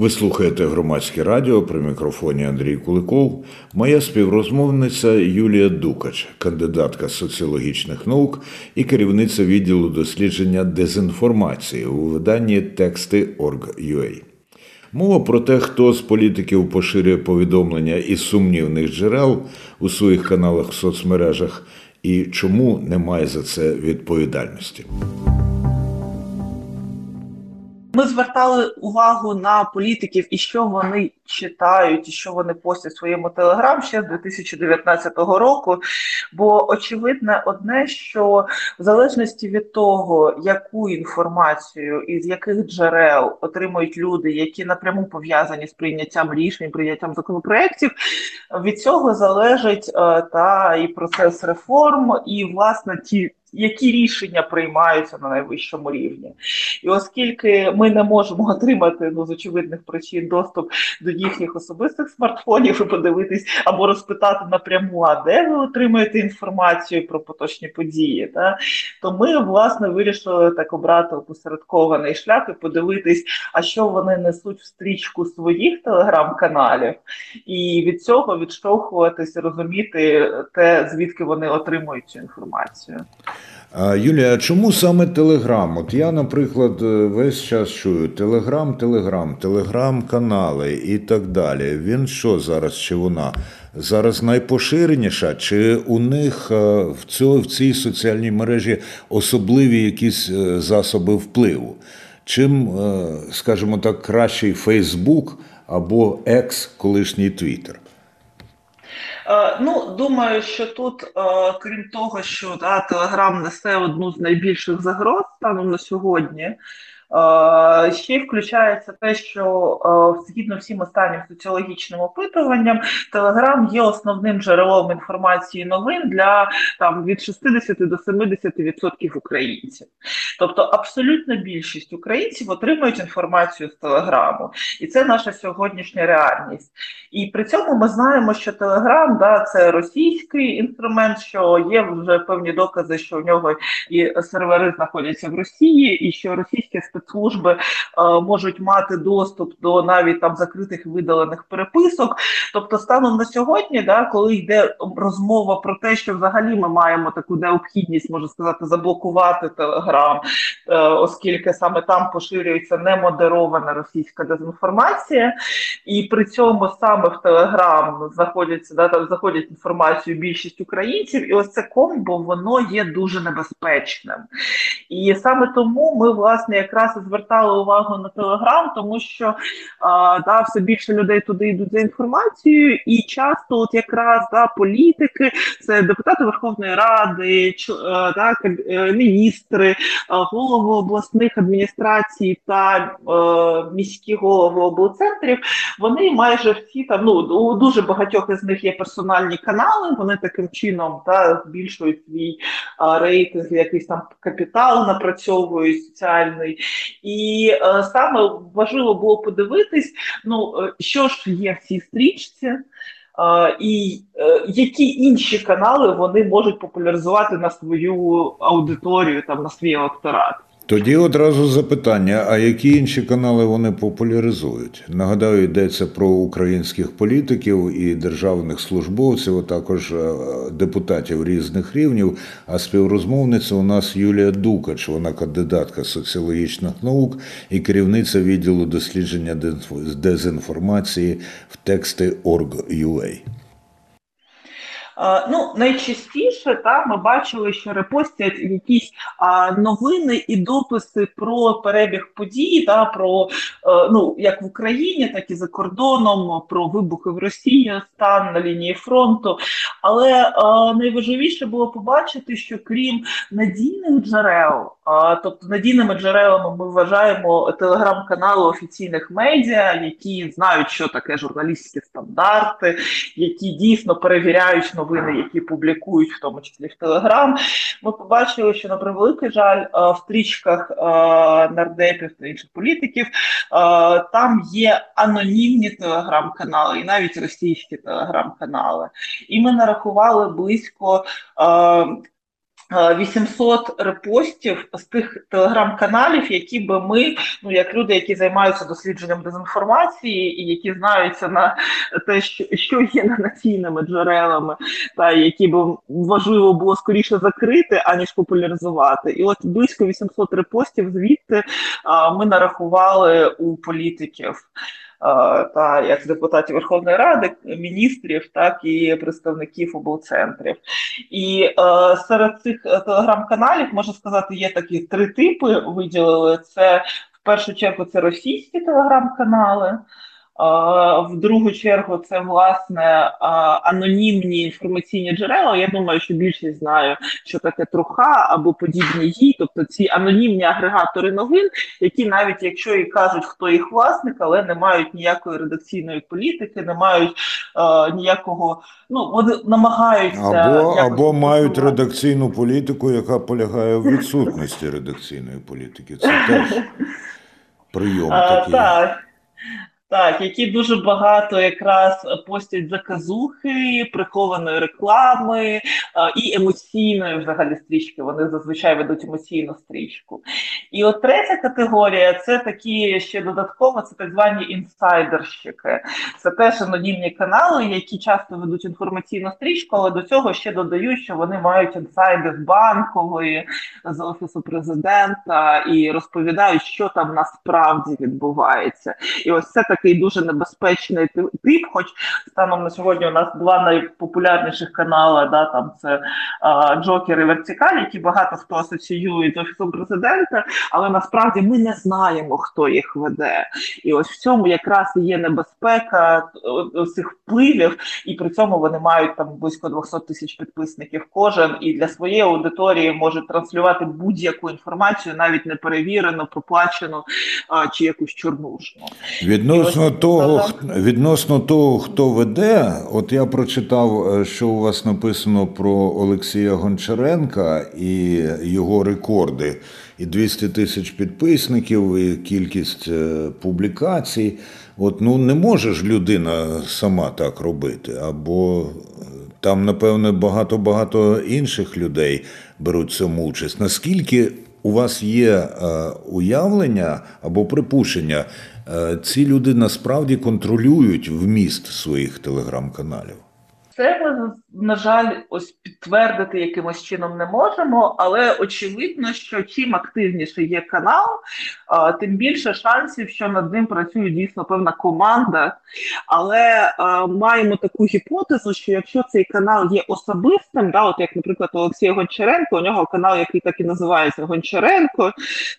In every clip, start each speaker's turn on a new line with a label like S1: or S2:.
S1: Ви слухаєте громадське радіо при мікрофоні Андрій Куликов. Моя співрозмовниця Юлія Дукач, кандидатка соціологічних наук і керівниця відділу дослідження дезінформації у виданні Тексти.org.ua. Мова про те, хто з політиків поширює повідомлення із сумнівних джерел у своїх каналах в соцмережах і чому немає за це відповідальності.
S2: Ми звертали увагу на політиків і що вони читають, і що вони постять в своєму телеграм ще з 2019 року. Бо очевидне одне, що в залежності від того, яку інформацію і з яких джерел отримують люди, які напряму пов'язані з прийняттям рішень, прийняттям законопроєктів, від цього залежить е, та і процес реформ, і власне ті які рішення приймаються на найвищому рівні. І оскільки ми не можемо отримати ну, з очевидних причин доступ до їхніх особистих смартфонів і подивитись або розпитати напряму, а де ви отримуєте інформацію про поточні події, та, то ми власне вирішили так обрати опосередкований шлях і подивитись, а що вони несуть в стрічку своїх телеграм-каналів, і від цього відштовхуватися, розуміти те, звідки вони отримують цю інформацію.
S1: Юлія, а чому саме Телеграм? От я, наприклад, е, весь час чую Телеграм, Телеграм, телеграм-канали і так далі. Він що зараз чи вона? Зараз найпоширеніша, чи у них е, в цьо, в цій соціальній мережі особливі якісь е, засоби впливу? Чим, скажімо так, кращий Фейсбук або екс, колишній Твіттер?
S2: Е, ну, думаю, що тут, е, крім того, що да, Телеграм несе одну з найбільших загроз станом на сьогодні. Ще й включається те, що згідно всім останнім соціологічним опитуванням, Телеграм є основним джерелом інформації новин для там від 60 до 70% українців. Тобто абсолютна більшість українців отримують інформацію з Телеграму, і це наша сьогоднішня реальність. І при цьому ми знаємо, що Телеграм да, це російський інструмент, що є вже певні докази, що в нього і сервери знаходяться в Росії, і що російське спецслужби е, можуть мати доступ до навіть там закритих видалених переписок. Тобто, станом на сьогодні, да, коли йде розмова про те, що взагалі ми маємо таку необхідність, можна сказати, заблокувати Телеграм, е, оскільки саме там поширюється немодерована російська дезінформація, і при цьому саме в Телеграм знаходяться да, там заходять інформацію більшість українців, і ось це комбо воно є дуже небезпечним. І саме тому ми, власне, якраз звертали увагу на Телеграм, тому що а, да, все більше людей туди йдуть за інформацією, і часто, от якраз да, політики, це депутати Верховної Ради, ч, а, да, е, міністри, а, голови обласних адміністрацій та а, е, міські голови облцентрів, вони майже всі там ну у дуже багатьох із них є персональні канали. Вони таким чином да, збільшують свій рейтинг, якийсь там капітал напрацьовують соціальний. І е, саме важливо було подивитись, ну е, що ж є в цій стрічці. Uh, і uh, які інші канали вони можуть популяризувати на свою аудиторію, там на свій електорат.
S1: Тоді одразу запитання: а які інші канали вони популяризують? Нагадаю, йдеться про українських політиків і державних службовців, а також е, депутатів різних рівнів. А співрозмовниця у нас Юлія Дукач, вона кандидатка соціологічних наук і керівниця відділу дослідження дезінформації в тексти Org.ua.
S2: Ну, найчастіше та ми бачили, що репостять якісь а, новини і дописи про перебіг подій, та про а, е, ну як в Україні, так і за кордоном, про вибухи в Росії, стан на лінії фронту. Але а, найважливіше було побачити, що крім надійних джерел, тобто надійними джерелами, ми вважаємо телеграм-канали офіційних медіа, які знають, що таке журналістські стандарти, які дійсно перевіряють новини які публікують, в тому числі в Телеграм, ми побачили, що на превеликий жаль е, в стрічках е, нардепів та інших політиків е, там є анонімні телеграм-канали, і навіть російські телеграм-канали. І ми нарахували близько 800 репостів з тих телеграм-каналів, які би ми, ну як люди, які займаються дослідженням дезінформації, і які знаються на те, що є наційними джерелами, та які би важливо було скоріше закрити, аніж популяризувати. І от близько 800 репостів звідти ми нарахували у політиків та як депутатів Верховної Ради, міністрів, так і представників облцентрів. І е, серед цих е, телеграм-каналів можна сказати, є такі три типи. Виділили це в першу чергу це російські телеграм-канали. В другу чергу це власне анонімні інформаційні джерела. Я думаю, що більшість знає, що таке труха або подібні їй, тобто ці анонімні агрегатори новин, які навіть якщо і кажуть, хто їх власник, але не мають ніякої редакційної політики, не мають ніякого. Ну вони намагаються
S1: або або мають редакційну політику, яка полягає в відсутності редакційної політики. Це теж прийом такий.
S2: Так. Так, які дуже багато якраз постять заказухи, прихованої реклами а, і емоційної взагалі стрічки. Вони зазвичай ведуть емоційну стрічку. І от третя категорія це такі ще додатково, це так звані інсайдерщики. Це теж анонімні канали, які часто ведуть інформаційну стрічку, але до цього ще додають, що вони мають інсайди з банкової, з офісу президента і розповідають, що там насправді відбувається. І ось це так такий дуже небезпечний тип. Хоч станом на сьогодні у нас два найпопулярніших канали, да, там це а, Джокер і Вертикаль, які багато хто асоціює з офісом президента, але насправді ми не знаємо, хто їх веде. І ось в цьому якраз є небезпека цих впливів, і при цьому вони мають там близько 200 тисяч підписників кожен, і для своєї аудиторії можуть транслювати будь-яку інформацію, навіть не перевірену, проплачену а, чи якусь чорнушну.
S1: Відносно Відносно того, відносно того, хто веде, от я прочитав, е, що у вас написано про Олексія Гончаренка і його рекорди, і 200 тисяч підписників, і кількість е, публікацій. От ну не може ж людина сама так робити, або е, там, напевне, багато-багато інших людей беруть цьому участь. Наскільки у вас є уявлення або припущення? Е, ці люди насправді контролюють вміст своїх телеграм-каналів.
S2: Це на жаль, ось підтвердити якимось чином не можемо, але очевидно, що чим активніше є канал, тим більше шансів, що над ним працює дійсно певна команда. Але маємо таку гіпотезу, що якщо цей канал є особистим, да, от як, наприклад, Олексія Гончаренко, у нього канал, який так і називається Гончаренко,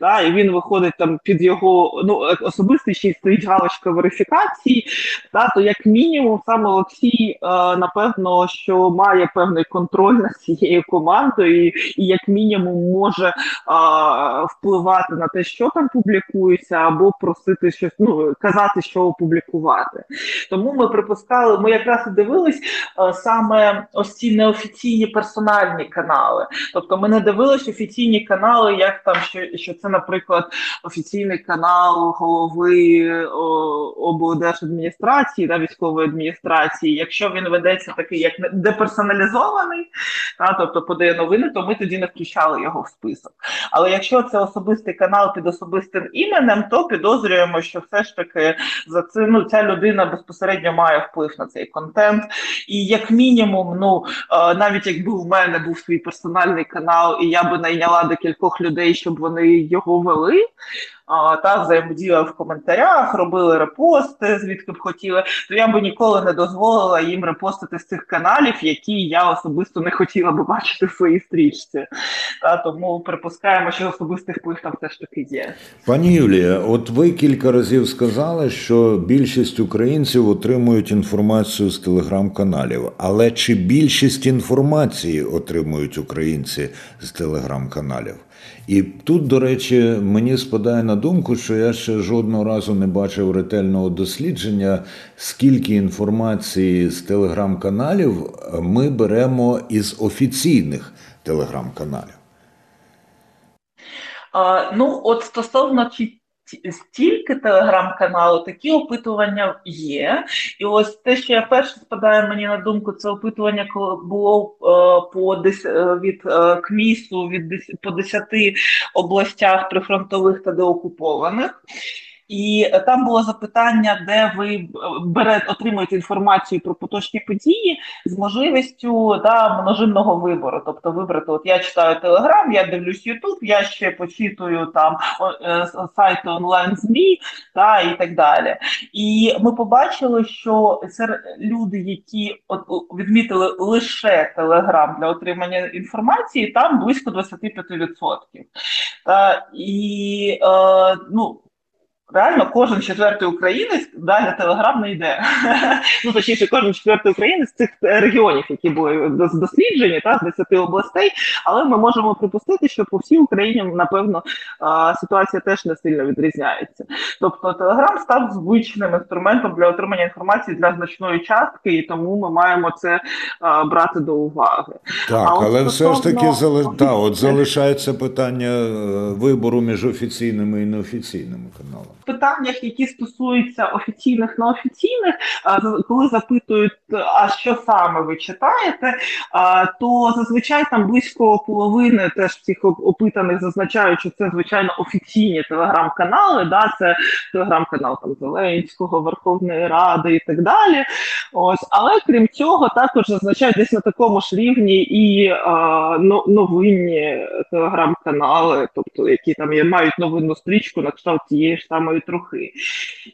S2: да, і він виходить там під його ну, особистий стоїть галочка верифікації, да, то як мінімум сам Олексій, напевно, що має певний контроль над цією командою, і, і як мінімум може а, впливати на те, що там публікується, або просити щось, ну казати, що опублікувати. Тому ми припускали, ми якраз і дивились а, саме ось ці неофіційні персональні канали. Тобто, ми не дивились офіційні канали, як там що, що це, наприклад, офіційний канал голови облдержадміністрації та військової адміністрації, якщо він ведеться такий, як деперсоналізований, та, тобто подає новини, то ми тоді не включали його в список. Але якщо це особистий канал під особистим іменем, то підозрюємо, що все ж таки за це ну, ця людина безпосередньо має вплив на цей контент. І як мінімум, ну навіть якби в мене був свій персональний канал, і я би найняла декількох людей, щоб вони його вели та взаємодіяли в коментарях, робили репости, звідки б хотіли, то я би ніколи не дозволила їм репостити з цих каналів, які я особисто не хотіла би бачити в своїй стрічці. Та Тому припускаємо, що особистий вплив там теж таки є.
S1: Пані Юлія, от ви кілька разів сказали, що більшість українців отримують інформацію з телеграм-каналів. Але чи більшість інформації отримують українці з телеграм-каналів? І тут, до речі, мені спадає на думку, що я ще жодного разу не бачив ретельного дослідження, скільки інформації з телеграм-каналів ми беремо із офіційних телеграм-каналів.
S2: Ну, от стосовно стільки телеграм-каналу, такі опитування є. І ось те, що я перше спадає мені на думку, це опитування, коли було е, по десь е, від е, КМІСу від по 10 областях прифронтових та деокупованих. І там було запитання, де ви е, берете отримуєте інформацію про поточні події з можливістю да, множинного вибору. Тобто вибрати, от я читаю Телеграм, я дивлюсь Ютуб, я ще почитую там е, сайти онлайн змі та і так далі. І ми побачили, що серед люди, які відмітили лише Телеграм для отримання інформації, там близько 25%. Та, І е, ну реально кожен четвертий українець далі телеграм не йде. Ну точніше, кожен четвертий українець з цих регіонів, які були досліджені, та з 10 областей. Але ми можемо припустити, що по всій Україні напевно ситуація теж не сильно відрізняється. Тобто, телеграм став звичним інструментом для отримання інформації для значної частки, і тому ми маємо це брати до уваги.
S1: Так, а але все ж таки зали... да, от залишається питання е, вибору між офіційними і неофіційними каналами
S2: питаннях, які стосуються офіційних неофіційних, коли запитують, а що саме ви читаєте, то зазвичай там близько половини теж всіх опитаних зазначають, що це звичайно офіційні телеграм-канали. Да, Це телеграм-канал там Зеленського, Верховної Ради і так далі. Ось, але крім цього, також зазначають десь на такому ж рівні і новинні телеграм-канали, тобто які там є, мають новинну стрічку на кшталт тієї ж самої самої трохи.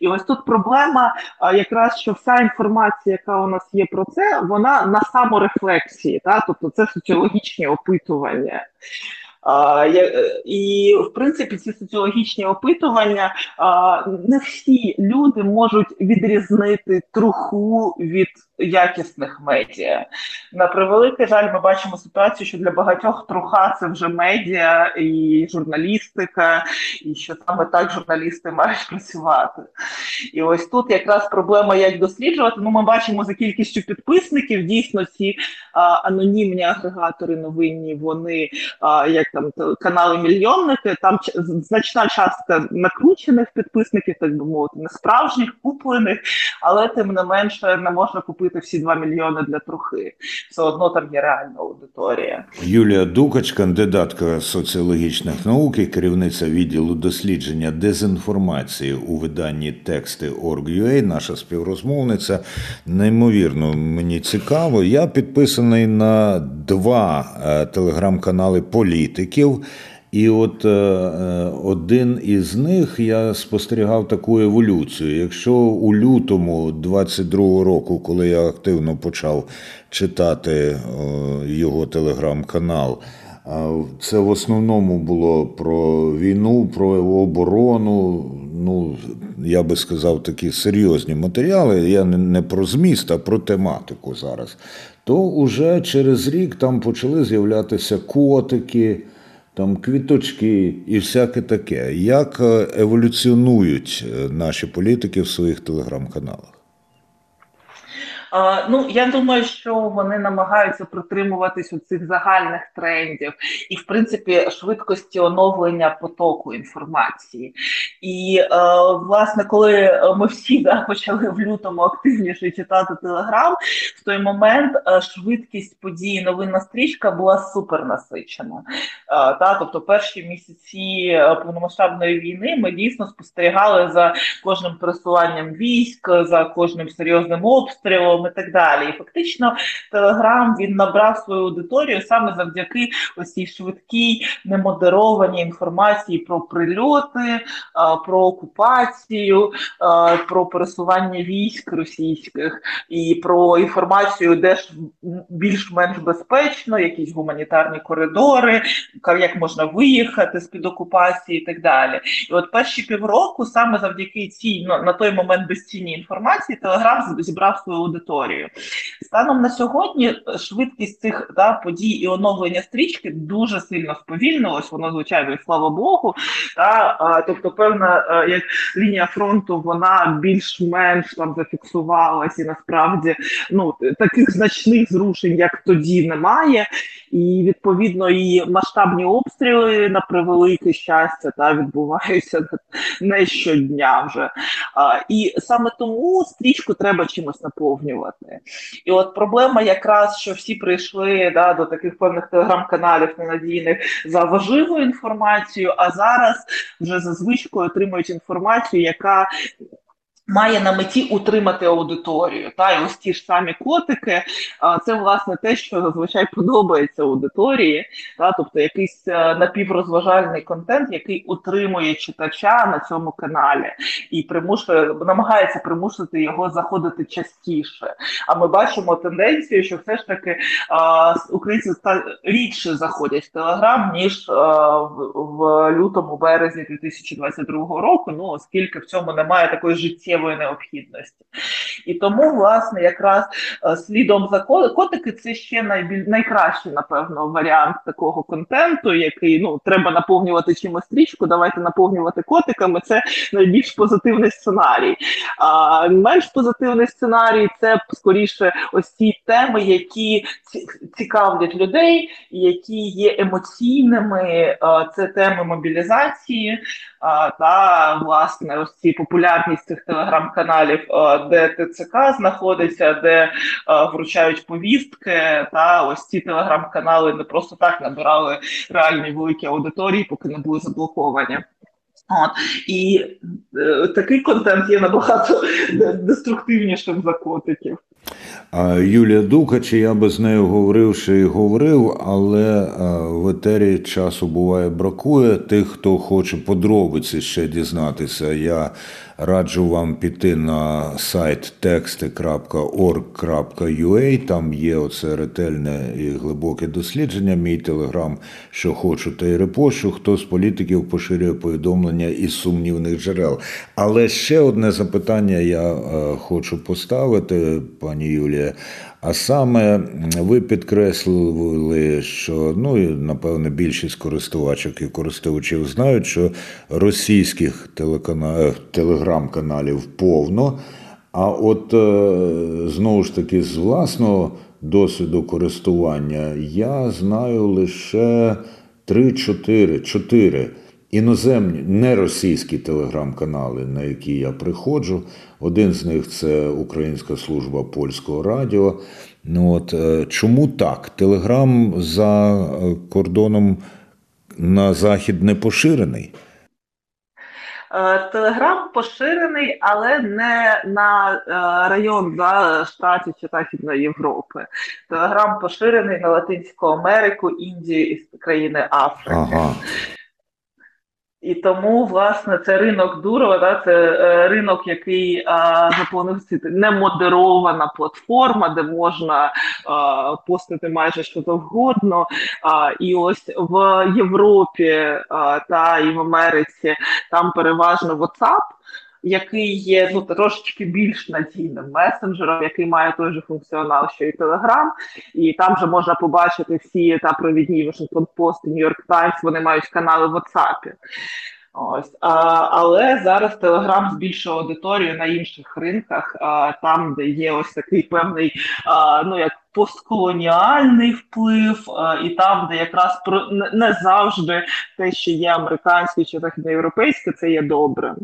S2: І ось тут проблема, якраз що вся інформація, яка у нас є про це, вона на саморефлексії, та? тобто це соціологічні опитування. Е, і в принципі ці соціологічні опитування не всі люди можуть відрізнити труху від якісних медіа. На превеликий жаль, ми бачимо ситуацію, що для багатьох труха це вже медіа і журналістика, і що саме так журналісти мають працювати. І ось тут якраз проблема, як досліджувати. Ну, ми бачимо за кількістю підписників. Дійсно, ці а, анонімні агрегатори новинні, вони а, як там канали мільйонники. Там значна частка накручених підписників, так би мовити, не справжніх куплених, але тим не менше не можна купити всі 2 мільйони для трохи. Все одно там є реальна аудиторія.
S1: Юлія Дукач, кандидатка соціологічних наук і керівниця відділу дослідження дезінформації у виданні тексти Org.ua, наша співрозмовниця. Неймовірно, мені цікаво. Я підписаний на два е, телеграм-канали політиків. І от е, е, один із них я спостерігав таку еволюцію. Якщо у лютому 22-го року, коли я активно почав читати е, його телеграм-канал, це в основному було про війну, про оборону. Ну, я би сказав, такі серйозні матеріали. Я не про зміст, а про тематику зараз. То уже через рік там почали з'являтися котики там квіточки і всяке таке. Як е, еволюціонують е, наші політики в своїх телеграм-каналах?
S2: Ну я думаю, що вони намагаються притримуватись у цих загальних трендів і, в принципі, швидкості оновлення потоку інформації. І е, власне, коли ми всі да, почали в лютому активніше читати телеграм, в той момент е, швидкість події новинна стрічка була супернасичена. Е, та, тобто, перші місяці повномасштабної війни ми дійсно спостерігали за кожним пересуванням військ, за кожним серйозним обстрілом і так далі. І фактично Телеграм він набрав свою аудиторію саме завдяки ось цій швидкій немодерованій інформації про прильоти, про окупацію, про пересування військ російських і про інформацію, де ж більш-менш безпечно, якісь гуманітарні коридори, як можна виїхати з під окупації і так далі. І от перші півроку саме завдяки цій на той момент безцінній інформації Телеграм зібрав свою аудиторію аудиторію. Станом на сьогодні швидкість цих да, подій і оновлення стрічки дуже сильно сповільнилось. Воно звичайно, і слава Богу. Та, а, тобто, певна як лінія фронту вона більш-менш там зафіксувалась, і насправді ну таких значних зрушень, як тоді, немає. І відповідно і масштабні обстріли на превелике щастя та відбуваються не щодня вже. А, І саме тому стрічку треба чимось наповнювати. І от проблема якраз, що всі прийшли да, до таких певних телеграм-каналів ненадійних за важливою інформацією, а зараз вже за звичкою отримують інформацію, яка Має на меті утримати аудиторію. Та і ось ті ж самі котики, це власне те, що зазвичай подобається аудиторії, та тобто якийсь е, напіврозважальний контент, який утримує читача на цьому каналі і примушує, намагається примусити його заходити частіше. А ми бачимо тенденцію, що все ж таки українці рідше заходять в Телеграм ніж в, в лютому березні 2022 року. Ну оскільки в цьому немає такої житті життєвої необхідності. І тому, власне, якраз е, слідом за котики це ще найбіль... найкращий, напевно, варіант такого контенту, який ну треба наповнювати чимось стрічку, давайте наповнювати котиками. Це найбільш позитивний сценарій. А менш позитивний сценарій це скоріше ось ті теми, які цікавлять людей, які є емоційними. Це теми мобілізації та власне ось ці популярність цих телеграм телеграм-каналів, де ТЦК знаходиться, де вручають повістки. Та ось ці телеграм-канали не просто так набирали реальні великі аудиторії, поки не були заблоковані. От і е, такий контент є набагато деструктивнішим за котиків.
S1: Юлія Дукач, я би з нею говорив, що і говорив, але в етері часу буває бракує. Тих, хто хоче подробиці ще дізнатися, я раджу вам піти на сайт texти.org.ua, Там є оце ретельне і глибоке дослідження. Мій телеграм, що хочу, та й репощу. Хто з політиків поширює повідомлення із сумнівних джерел. Але ще одне запитання я хочу поставити, пані Юлія. А саме ви підкреслили, що ну і напевне більшість користувачок і користувачів знають, що російських телеграм-каналів повно. А от е, знову ж таки з власного досвіду користування я знаю лише 3-4 4 іноземні неросійські телеграм-канали, на які я приходжу. Один з них це Українська служба польського радіо. Ну от е, Чому так? Телеграм за е, кордоном на захід не поширений?
S2: Е, телеграм поширений, але не на район да, штатів чи Західної Європи. Телеграм поширений на Латинську Америку, Індію і країни Африки. Ага. І тому, власне, це ринок Дурова, да, це е, ринок, який а, немодерована не платформа, де можна а, постити майже що завгодно. А, І ось в Європі а, та і в Америці там переважно WhatsApp який є ну трошечки більш надійним месенджером, який має той же функціонал, що і Телеграм, і там же можна побачити всі та провідні Washington Post New York Times, Вони мають канали в WhatsApp. Ось а, але зараз Телеграм збільшує аудиторію на інших ринках, а, там, де є ось такий певний, а, ну як постколоніальний вплив, а, і там, де якраз про не завжди те, що є американське чи західноєвропейське, це є добрим.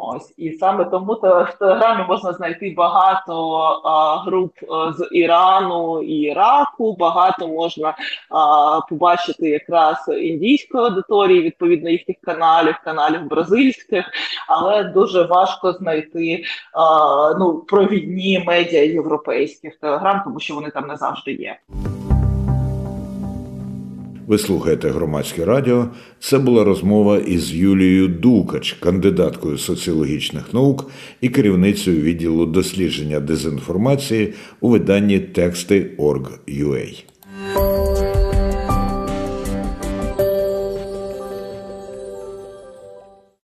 S2: Ось і саме тому в телеграмі можна знайти багато а, груп з Ірану і Іраку. Багато можна а, побачити якраз індійської аудиторії, відповідно їхніх каналів, каналів бразильських, але дуже важко знайти а, ну провідні медіа європейських телеграм, тому що вони там не завжди є.
S1: Ви слухаєте громадське радіо. Це була розмова із Юлією Дукач, кандидаткою соціологічних наук і керівницею відділу дослідження дезінформації у виданні Тексти.org.ua.